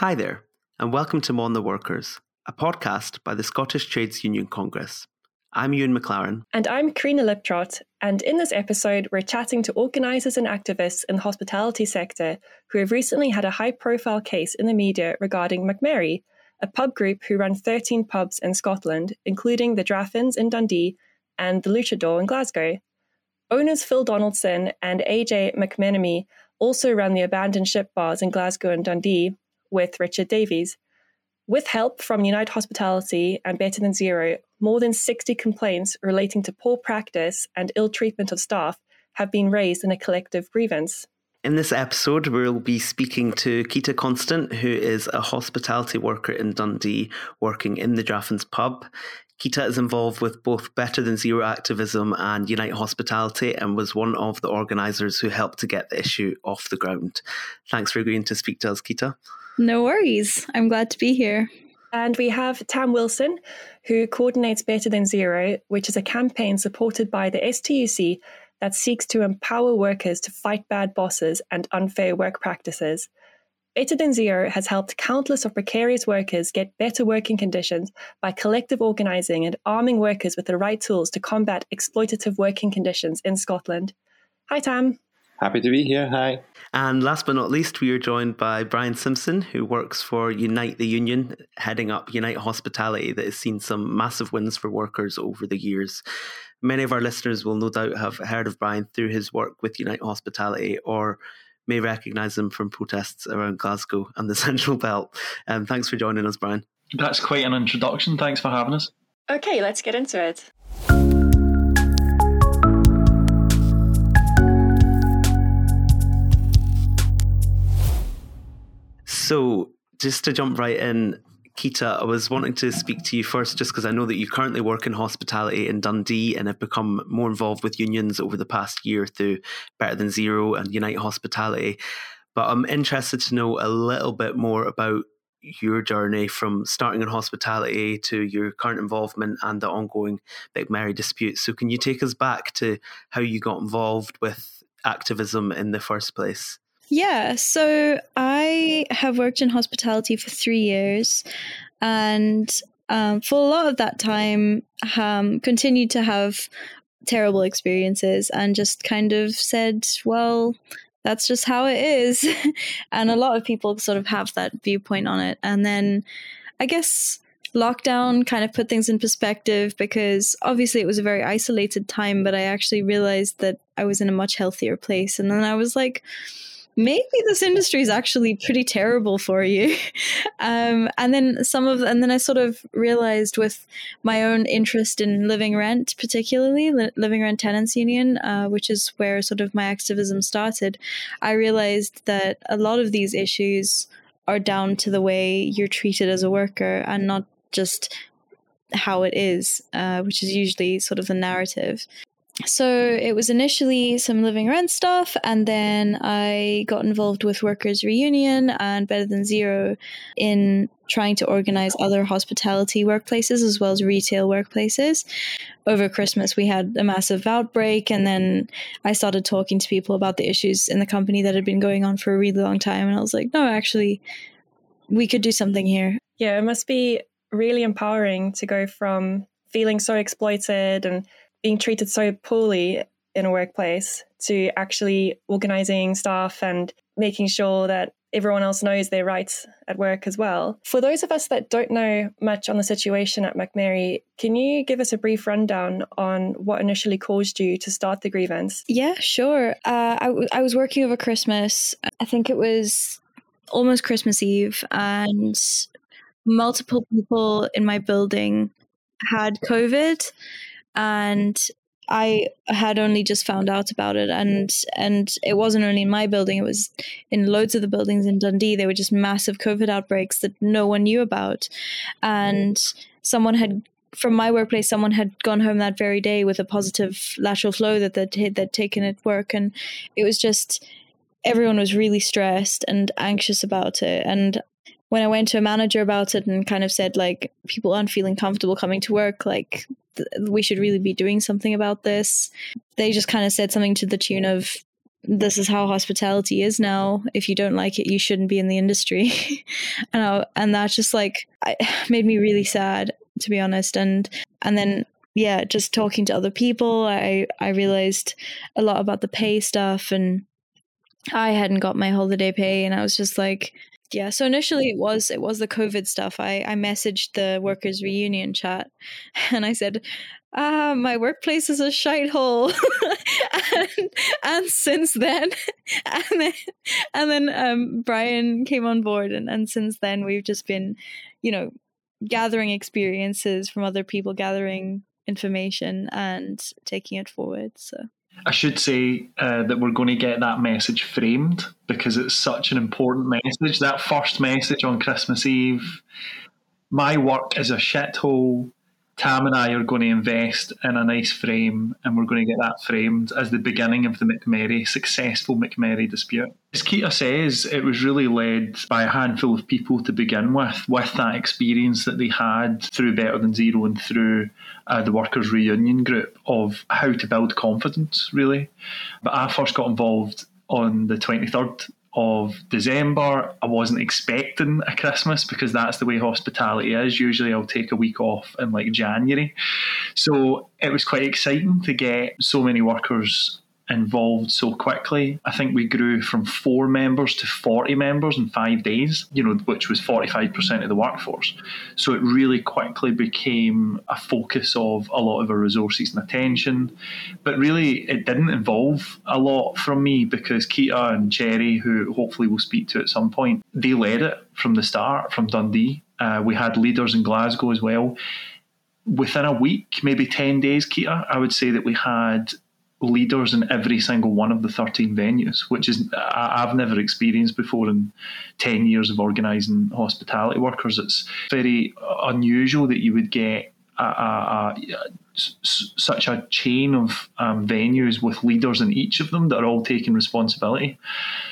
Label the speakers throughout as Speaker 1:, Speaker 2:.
Speaker 1: Hi there, and welcome to Mon the Workers, a podcast by the Scottish Trades Union Congress. I'm Ewan McLaren.
Speaker 2: And I'm Karina Liptrot. And in this episode, we're chatting to organisers and activists in the hospitality sector who have recently had a high profile case in the media regarding MacMary, a pub group who run 13 pubs in Scotland, including the Draffens in Dundee and the Luchador in Glasgow. Owners Phil Donaldson and AJ McMenemy also run the abandoned ship bars in Glasgow and Dundee with Richard Davies. With help from Unite Hospitality and Better Than Zero, more than 60 complaints relating to poor practice and ill treatment of staff have been raised in a collective grievance.
Speaker 1: In this episode, we'll be speaking to Kita Constant, who is a hospitality worker in Dundee working in the Draffens pub. Kita is involved with both Better Than Zero activism and Unite Hospitality and was one of the organisers who helped to get the issue off the ground. Thanks for agreeing to speak to us, Kita.
Speaker 3: No worries. I'm glad to be here.
Speaker 2: And we have Tam Wilson, who coordinates Better Than Zero, which is a campaign supported by the STUC that seeks to empower workers to fight bad bosses and unfair work practices. Better Than Zero has helped countless of precarious workers get better working conditions by collective organising and arming workers with the right tools to combat exploitative working conditions in Scotland. Hi, Tam.
Speaker 4: Happy to be here. Hi.
Speaker 1: And last but not least, we are joined by Brian Simpson, who works for Unite the Union, heading up Unite Hospitality, that has seen some massive wins for workers over the years. Many of our listeners will no doubt have heard of Brian through his work with Unite Hospitality or may recognise him from protests around Glasgow and the Central Belt. Um, thanks for joining us, Brian.
Speaker 4: That's quite an introduction. Thanks for having us.
Speaker 2: Okay, let's get into it.
Speaker 1: So, just to jump right in, Kita, I was wanting to speak to you first just because I know that you currently work in hospitality in Dundee and have become more involved with unions over the past year through Better Than Zero and Unite Hospitality. But I'm interested to know a little bit more about your journey from starting in hospitality to your current involvement and the ongoing Big Mary dispute. So, can you take us back to how you got involved with activism in the first place?
Speaker 3: Yeah, so I have worked in hospitality for three years, and um, for a lot of that time, um, continued to have terrible experiences and just kind of said, well, that's just how it is. and a lot of people sort of have that viewpoint on it. And then I guess lockdown kind of put things in perspective because obviously it was a very isolated time, but I actually realized that I was in a much healthier place. And then I was like, maybe this industry is actually pretty terrible for you. Um, and then some of, and then I sort of realized with my own interest in living rent, particularly living rent tenants union, uh, which is where sort of my activism started. I realized that a lot of these issues are down to the way you're treated as a worker and not just how it is, uh, which is usually sort of the narrative so it was initially some living rent stuff and then i got involved with workers reunion and better than zero in trying to organize other hospitality workplaces as well as retail workplaces. Over christmas we had a massive outbreak and then i started talking to people about the issues in the company that had been going on for a really long time and i was like no actually we could do something here.
Speaker 2: Yeah it must be really empowering to go from feeling so exploited and being treated so poorly in a workplace to actually organizing staff and making sure that everyone else knows their rights at work as well. For those of us that don't know much on the situation at MacMary, can you give us a brief rundown on what initially caused you to start the grievance?
Speaker 3: Yeah, sure. Uh, I, w- I was working over Christmas. I think it was almost Christmas Eve, and multiple people in my building had COVID and I had only just found out about it, and and it wasn't only in my building; it was in loads of the buildings in Dundee. There were just massive COVID outbreaks that no one knew about, and someone had from my workplace, someone had gone home that very day with a positive lateral flow that they'd, they'd taken at work, and it was just everyone was really stressed and anxious about it, and when I went to a manager about it and kind of said like people aren't feeling comfortable coming to work, like th- we should really be doing something about this. They just kind of said something to the tune of this is how hospitality is now. If you don't like it, you shouldn't be in the industry. and I, and that just like I, made me really sad, to be honest. And and then yeah, just talking to other people, I I realized a lot about the pay stuff, and I hadn't got my holiday pay, and I was just like, yeah. So initially, it was it was the COVID stuff. I I messaged the workers reunion chat, and I said, ah, my workplace is a shite hole. and, and, since then, and then, and then um, Brian came on board, and, and since then we've just been, you know, gathering experiences from other people, gathering information, and taking it forward. So.
Speaker 4: I should say uh, that we're going to get that message framed because it's such an important message. That first message on Christmas Eve, my work is a shithole Tam and I are going to invest in a nice frame and we're going to get that framed as the beginning of the McMurray, successful McMurray dispute. As Keita says, it was really led by a handful of people to begin with, with that experience that they had through Better Than Zero and through uh, the Workers' Reunion group of how to build confidence, really. But I first got involved on the 23rd of December. I wasn't expecting a Christmas because that's the way hospitality is. Usually I'll take a week off in like January. So it was quite exciting to get so many workers involved so quickly. I think we grew from four members to 40 members in five days, you know, which was 45% of the workforce. So it really quickly became a focus of a lot of our resources and attention. But really, it didn't involve a lot from me because Keita and Cherry, who hopefully we'll speak to at some point, they led it from the start, from Dundee. Uh, we had leaders in Glasgow as well. Within a week, maybe 10 days, Keita, I would say that we had leaders in every single one of the 13 venues, which is I've never experienced before in 10 years of organising hospitality workers. It's very unusual that you would get a, a, a, such a chain of um, venues with leaders in each of them that are all taking responsibility.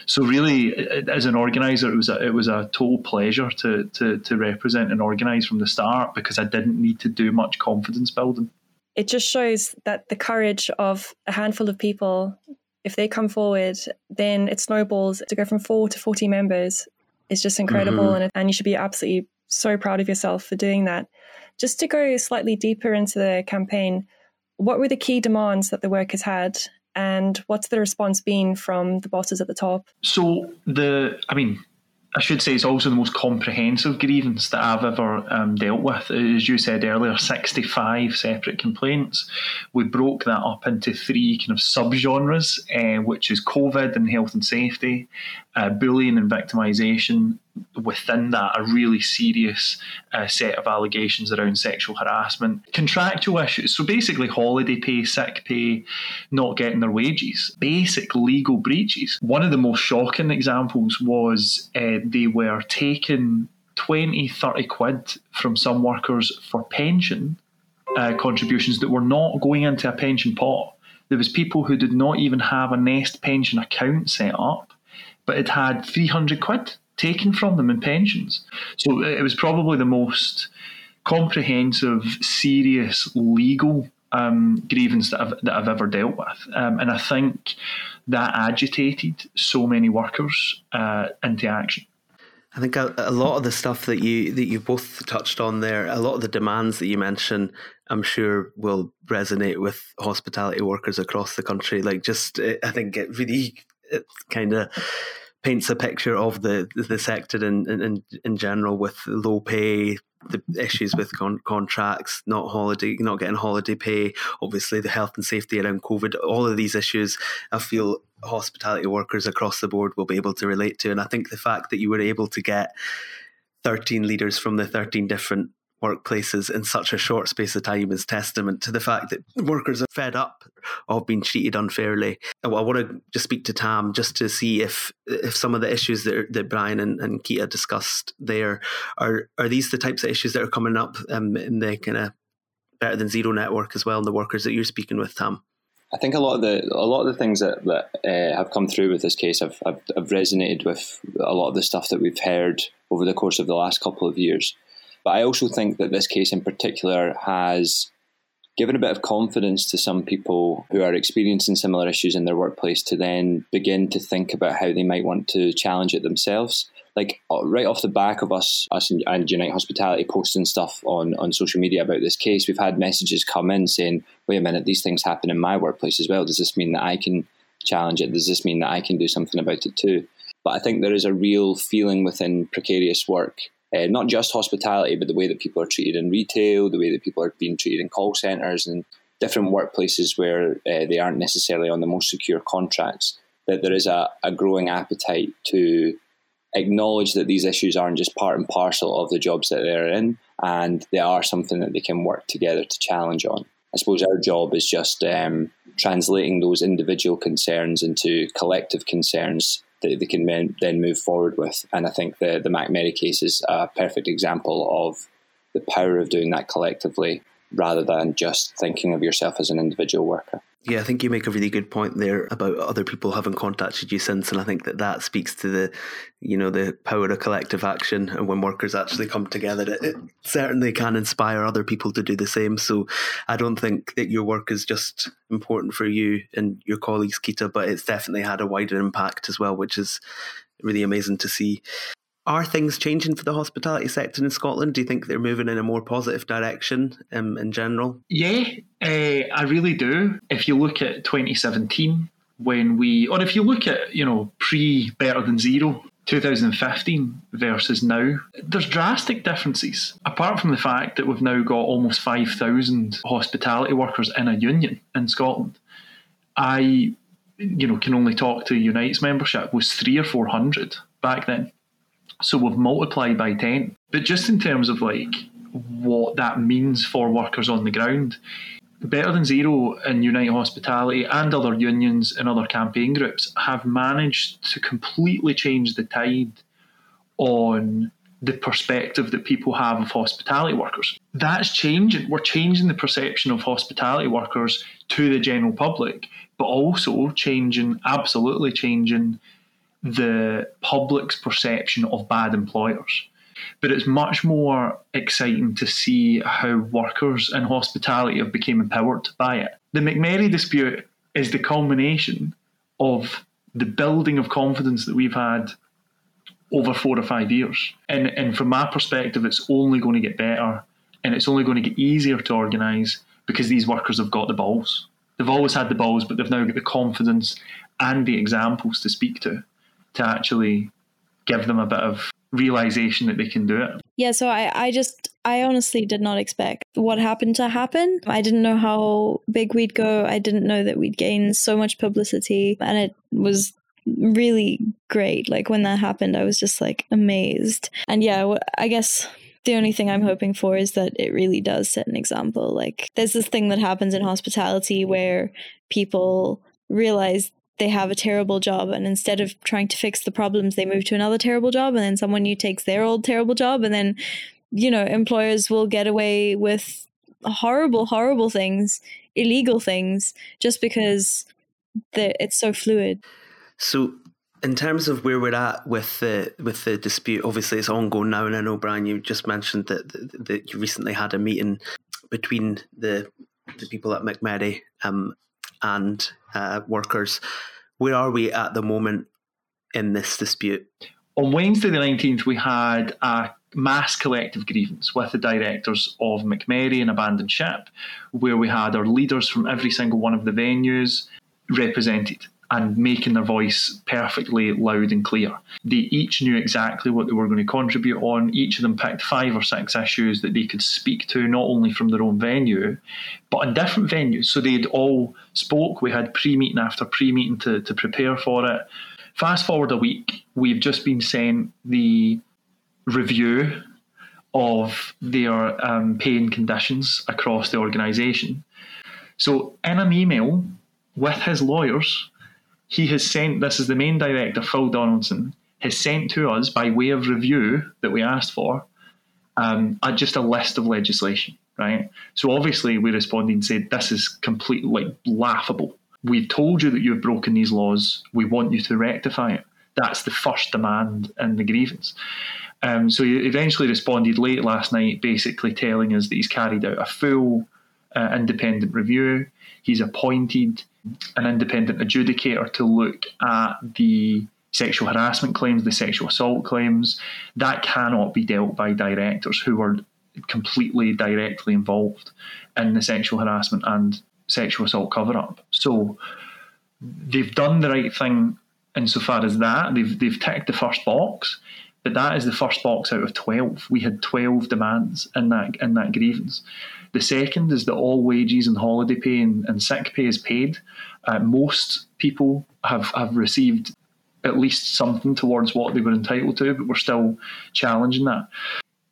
Speaker 4: So really, as an organizer, it was a, it was a total pleasure to, to to represent and organize from the start because I didn't need to do much confidence building
Speaker 2: it just shows that the courage of a handful of people, if they come forward, then it snowballs to go from four to 40 members is just incredible. Mm-hmm. And, and you should be absolutely so proud of yourself for doing that. Just to go slightly deeper into the campaign, what were the key demands that the workers had and what's the response been from the bosses at the top?
Speaker 4: So the, I mean, I should say it's also the most comprehensive grievance that I've ever um, dealt with. As you said earlier, 65 separate complaints. We broke that up into three kind of subgenres, uh, which is COVID and health and safety, uh, bullying and victimisation, within that a really serious uh, set of allegations around sexual harassment, contractual issues. So basically, holiday pay, sick pay, not getting their wages, basic legal breaches. One of the most shocking examples was uh, they were taking 20, 30 quid from some workers for pension uh, contributions that were not going into a pension pot. There was people who did not even have a Nest pension account set up, but it had 300 quid taken from them in pensions. So it was probably the most comprehensive, serious legal um, grievance that I've, that I've ever dealt with. Um, and I think that agitated so many workers uh, into action.
Speaker 1: I think a, a, lot of the stuff that you that you both touched on there, a lot of the demands that you mentioned, I'm sure will resonate with hospitality workers across the country. Like, just I think it really kind of paints a picture of the the sector in in, in general with low pay, the issues with con- contracts, not holiday, not getting holiday pay, obviously the health and safety around COVID, all of these issues, I feel hospitality workers across the board will be able to relate to. And I think the fact that you were able to get 13 leaders from the 13 different workplaces in such a short space of time is testament to the fact that workers are fed up of being treated unfairly. I want to just speak to Tam just to see if if some of the issues that, that Brian and, and discussed there are are these the types of issues that are coming up um, in the kind of better than zero network as well, and the workers that you're speaking with, Tam.
Speaker 5: I think a lot of the a lot of the things that, that uh, have come through with this case have, have, have resonated with a lot of the stuff that we've heard over the course of the last couple of years. But I also think that this case in particular has given a bit of confidence to some people who are experiencing similar issues in their workplace to then begin to think about how they might want to challenge it themselves. Like uh, right off the back of us, us and Unite Hospitality posting stuff on, on social media about this case, we've had messages come in saying, wait a minute, these things happen in my workplace as well. Does this mean that I can challenge it? Does this mean that I can do something about it too? But I think there is a real feeling within precarious work uh, not just hospitality, but the way that people are treated in retail, the way that people are being treated in call centres and different workplaces where uh, they aren't necessarily on the most secure contracts, that there is a, a growing appetite to acknowledge that these issues aren't just part and parcel of the jobs that they're in and they are something that they can work together to challenge on. I suppose our job is just um, translating those individual concerns into collective concerns that they can then move forward with. And I think the the McMurray case is a perfect example of the power of doing that collectively rather than just thinking of yourself as an individual worker.
Speaker 1: Yeah, I think you make a really good point there about other people having contacted you since, and I think that that speaks to the, you know, the power of collective action, and when workers actually come together, it, it certainly can inspire other people to do the same. So, I don't think that your work is just important for you and your colleagues, Kita, but it's definitely had a wider impact as well, which is really amazing to see are things changing for the hospitality sector in Scotland? Do you think they're moving in a more positive direction um, in general?
Speaker 4: Yeah, uh, I really do. If you look at 2017, when we, or if you look at, you know, pre Better Than Zero, 2015 versus now, there's drastic differences. Apart from the fact that we've now got almost 5,000 hospitality workers in a union in Scotland, I, you know, can only talk to Unite's membership was three or 400 back then. So we've multiplied by 10. But just in terms of like what that means for workers on the ground, Better Than Zero and Unite Hospitality and other unions and other campaign groups have managed to completely change the tide on the perspective that people have of hospitality workers. That's changing. We're changing the perception of hospitality workers to the general public, but also changing, absolutely changing the public's perception of bad employers. But it's much more exciting to see how workers in hospitality have become empowered by it. The McMurray dispute is the culmination of the building of confidence that we've had over four or five years. And, and from my perspective, it's only going to get better and it's only going to get easier to organise because these workers have got the balls. They've always had the balls, but they've now got the confidence and the examples to speak to to actually give them a bit of realization that they can do it.
Speaker 3: Yeah, so I, I just, I honestly did not expect what happened to happen. I didn't know how big we'd go. I didn't know that we'd gain so much publicity. And it was really great. Like when that happened, I was just like amazed. And yeah, I guess the only thing I'm hoping for is that it really does set an example. Like there's this thing that happens in hospitality where people realize they have a terrible job and instead of trying to fix the problems they move to another terrible job and then someone new takes their old terrible job and then you know employers will get away with horrible horrible things illegal things just because it's so fluid.
Speaker 1: So in terms of where we're at with the with the dispute obviously it's ongoing now and i know brian you just mentioned that that you recently had a meeting between the the people at mcmurray um, and uh, workers. Where are we at the moment in this dispute?
Speaker 4: On Wednesday, the 19th, we had a mass collective grievance with the directors of McMurray and Abandoned Ship, where we had our leaders from every single one of the venues represented and making their voice perfectly loud and clear. They each knew exactly what they were going to contribute on. Each of them picked five or six issues that they could speak to, not only from their own venue, but in different venues. So they'd all spoke. We had pre meeting after pre meeting to, to prepare for it. Fast forward a week, we've just been sent the review of their um, paying conditions across the organisation. So, in an email with his lawyers, he has sent this is the main director, Phil Donaldson, has sent to us by way of review that we asked for, um, just a list of legislation, right? So obviously we responded and said this is completely like laughable. We've told you that you've broken these laws. We want you to rectify it. That's the first demand in the grievance. Um, so he eventually responded late last night, basically telling us that he's carried out a full uh, independent review. He's appointed an independent adjudicator to look at the sexual harassment claims, the sexual assault claims. That cannot be dealt by directors who are completely directly involved in the sexual harassment and sexual assault cover up. So they've done the right thing insofar as that. They've they've ticked the first box, but that is the first box out of twelve. We had twelve demands in that in that grievance. The second is that all wages and holiday pay and, and sick pay is paid. Uh, most people have, have received at least something towards what they were entitled to, but we're still challenging that.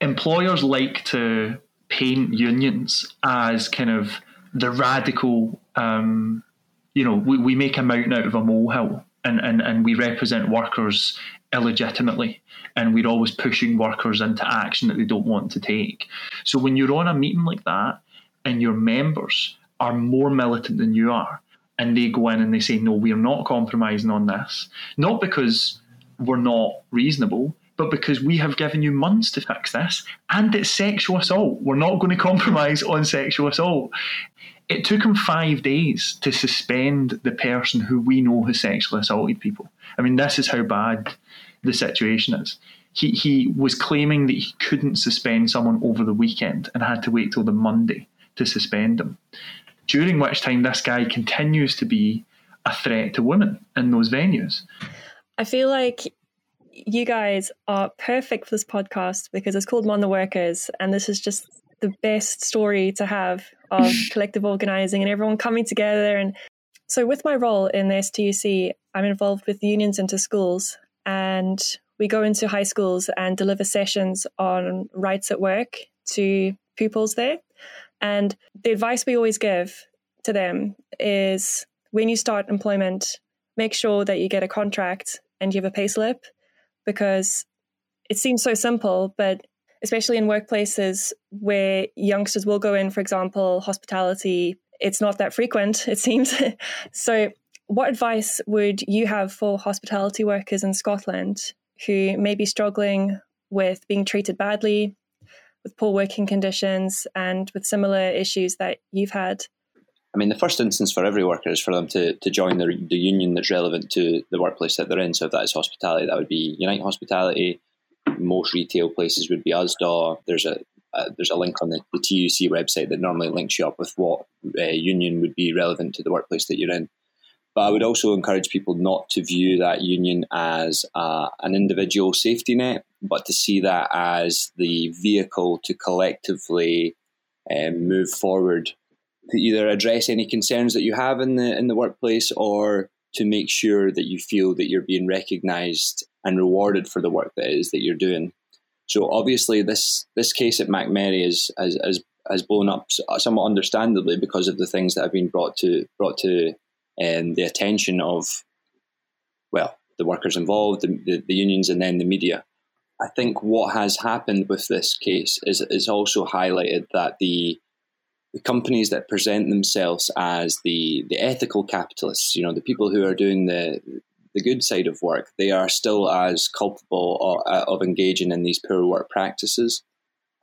Speaker 4: Employers like to paint unions as kind of the radical, um, you know, we, we make a mountain out of a molehill and, and, and we represent workers illegitimately and we're always pushing workers into action that they don't want to take. So when you're on a meeting like that and your members are more militant than you are, and they go in and they say, no, we're not compromising on this, not because we're not reasonable, but because we have given you months to fix this, and it's sexual assault. We're not going to compromise on sexual assault. It took him five days to suspend the person who we know has sexually assaulted people. I mean, this is how bad the situation is. He, he was claiming that he couldn't suspend someone over the weekend and had to wait till the Monday to suspend them. During which time, this guy continues to be a threat to women in those venues.
Speaker 2: I feel like you guys are perfect for this podcast because it's called Mon the Workers, and this is just the best story to have of collective organizing and everyone coming together. And so, with my role in the STUC, I'm involved with unions into schools, and we go into high schools and deliver sessions on rights at work to pupils there. And the advice we always give to them is when you start employment, make sure that you get a contract and you have a pay slip because it seems so simple, but especially in workplaces where youngsters will go in, for example, hospitality, it's not that frequent, it seems. so, what advice would you have for hospitality workers in Scotland who may be struggling with being treated badly, with poor working conditions, and with similar issues that you've had?
Speaker 5: I mean, the first instance for every worker is for them to, to join the, the union that's relevant to the workplace that they're in. So if that is hospitality, that would be Unite Hospitality. Most retail places would be Usdaw. There's a uh, there's a link on the, the, TUC website that normally links you up with what uh, union would be relevant to the workplace that you're in. But I would also encourage people not to view that union as uh, an individual safety net, but to see that as the vehicle to collectively um, move forward to either address any concerns that you have in the in the workplace or to make sure that you feel that you're being recognized and rewarded for the work that is that you're doing. So obviously this this case at MacMurray is has, has, has blown up somewhat understandably because of the things that have been brought to brought to um, the attention of well the workers involved, the, the, the unions, and then the media. I think what has happened with this case is is also highlighted that the the companies that present themselves as the the ethical capitalists, you know, the people who are doing the the good side of work, they are still as culpable of, uh, of engaging in these poor work practices.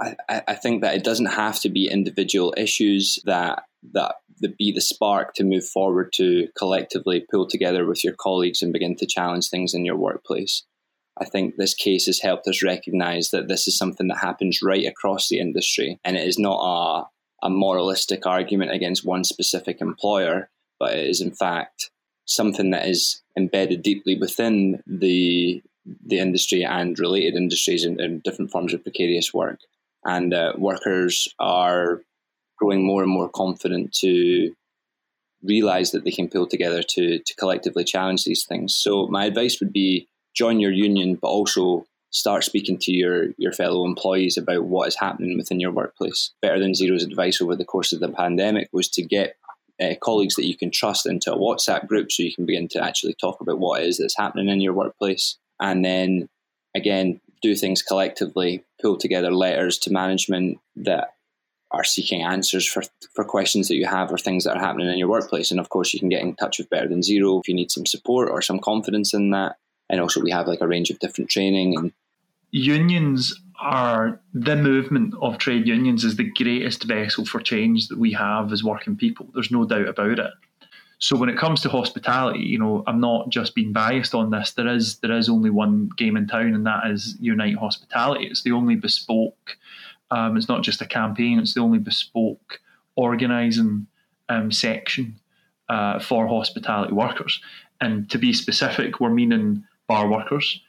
Speaker 5: I, I, think that it doesn't have to be individual issues that that be the spark to move forward to collectively pull together with your colleagues and begin to challenge things in your workplace. I think this case has helped us recognize that this is something that happens right across the industry and it is not a moralistic argument against one specific employer, but it is in fact something that is embedded deeply within the the industry and related industries and, and different forms of precarious work. And uh, workers are growing more and more confident to realize that they can pull together to to collectively challenge these things. So my advice would be join your union, but also start speaking to your your fellow employees about what is happening within your workplace. Better than Zero's advice over the course of the pandemic was to get uh, colleagues that you can trust into a WhatsApp group so you can begin to actually talk about what is that's happening in your workplace, and then again do things collectively, pull together letters to management that are seeking answers for for questions that you have or things that are happening in your workplace. And of course, you can get in touch with Better Than Zero if you need some support or some confidence in that. And also, we have like a range of different training and
Speaker 4: unions are the movement of trade unions is the greatest vessel for change that we have as working people. There's no doubt about it. So when it comes to hospitality, you know, I'm not just being biased on this. There is there is only one game in town, and that is Unite Hospitality. It's the only bespoke. Um, it's not just a campaign. It's the only bespoke organising um, section uh, for hospitality workers. And to be specific, we're meaning bar workers,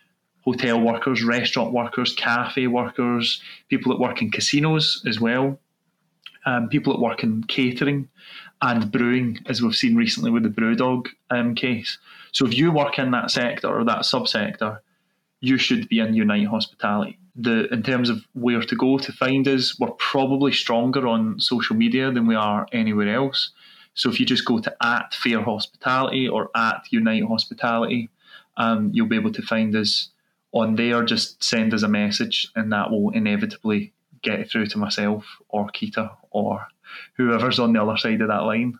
Speaker 4: hotel workers, restaurant workers, cafe workers, people that work in casinos as well, um, people that work in catering and brewing, as we've seen recently with the Brewdog um, case. So if you work in that sector or that subsector, you should be in Unite Hospitality. The in terms of where to go to find us, we're probably stronger on social media than we are anywhere else. So if you just go to at Fair Hospitality or at Unite Hospitality, um, you'll be able to find us on there. Just send us a message, and that will inevitably get through to myself or Kita or whoever's on the other side of that line.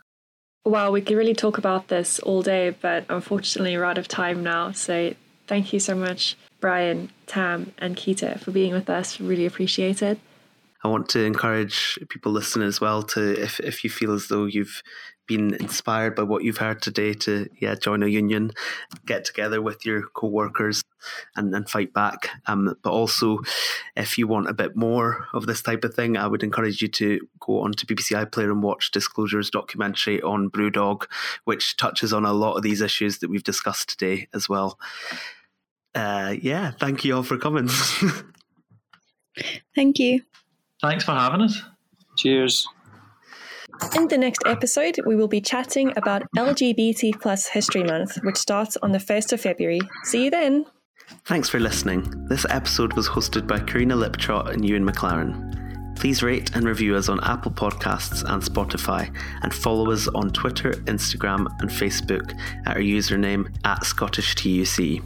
Speaker 2: Wow, we could really talk about this all day, but unfortunately, we're out of time now. So thank you so much, Brian, Tam, and Kita, for being with us. Really appreciate it.
Speaker 1: I want to encourage people listening as well to, if, if you feel as though you've been inspired by what you've heard today, to yeah join a union, get together with your co-workers, and, and fight back. Um, but also, if you want a bit more of this type of thing, I would encourage you to go on to BBC iPlayer and watch Disclosure's documentary on Brewdog, which touches on a lot of these issues that we've discussed today as well. Uh, yeah, thank you all for coming.
Speaker 3: Thank you.
Speaker 4: Thanks for having us.
Speaker 5: Cheers.
Speaker 2: In the next episode, we will be chatting about LGBT plus History Month, which starts on the 1st of February. See you then!
Speaker 1: Thanks for listening. This episode was hosted by Karina Liptrot and Ewan McLaren. Please rate and review us on Apple Podcasts and Spotify, and follow us on Twitter, Instagram, and Facebook at our username at ScottishTUC.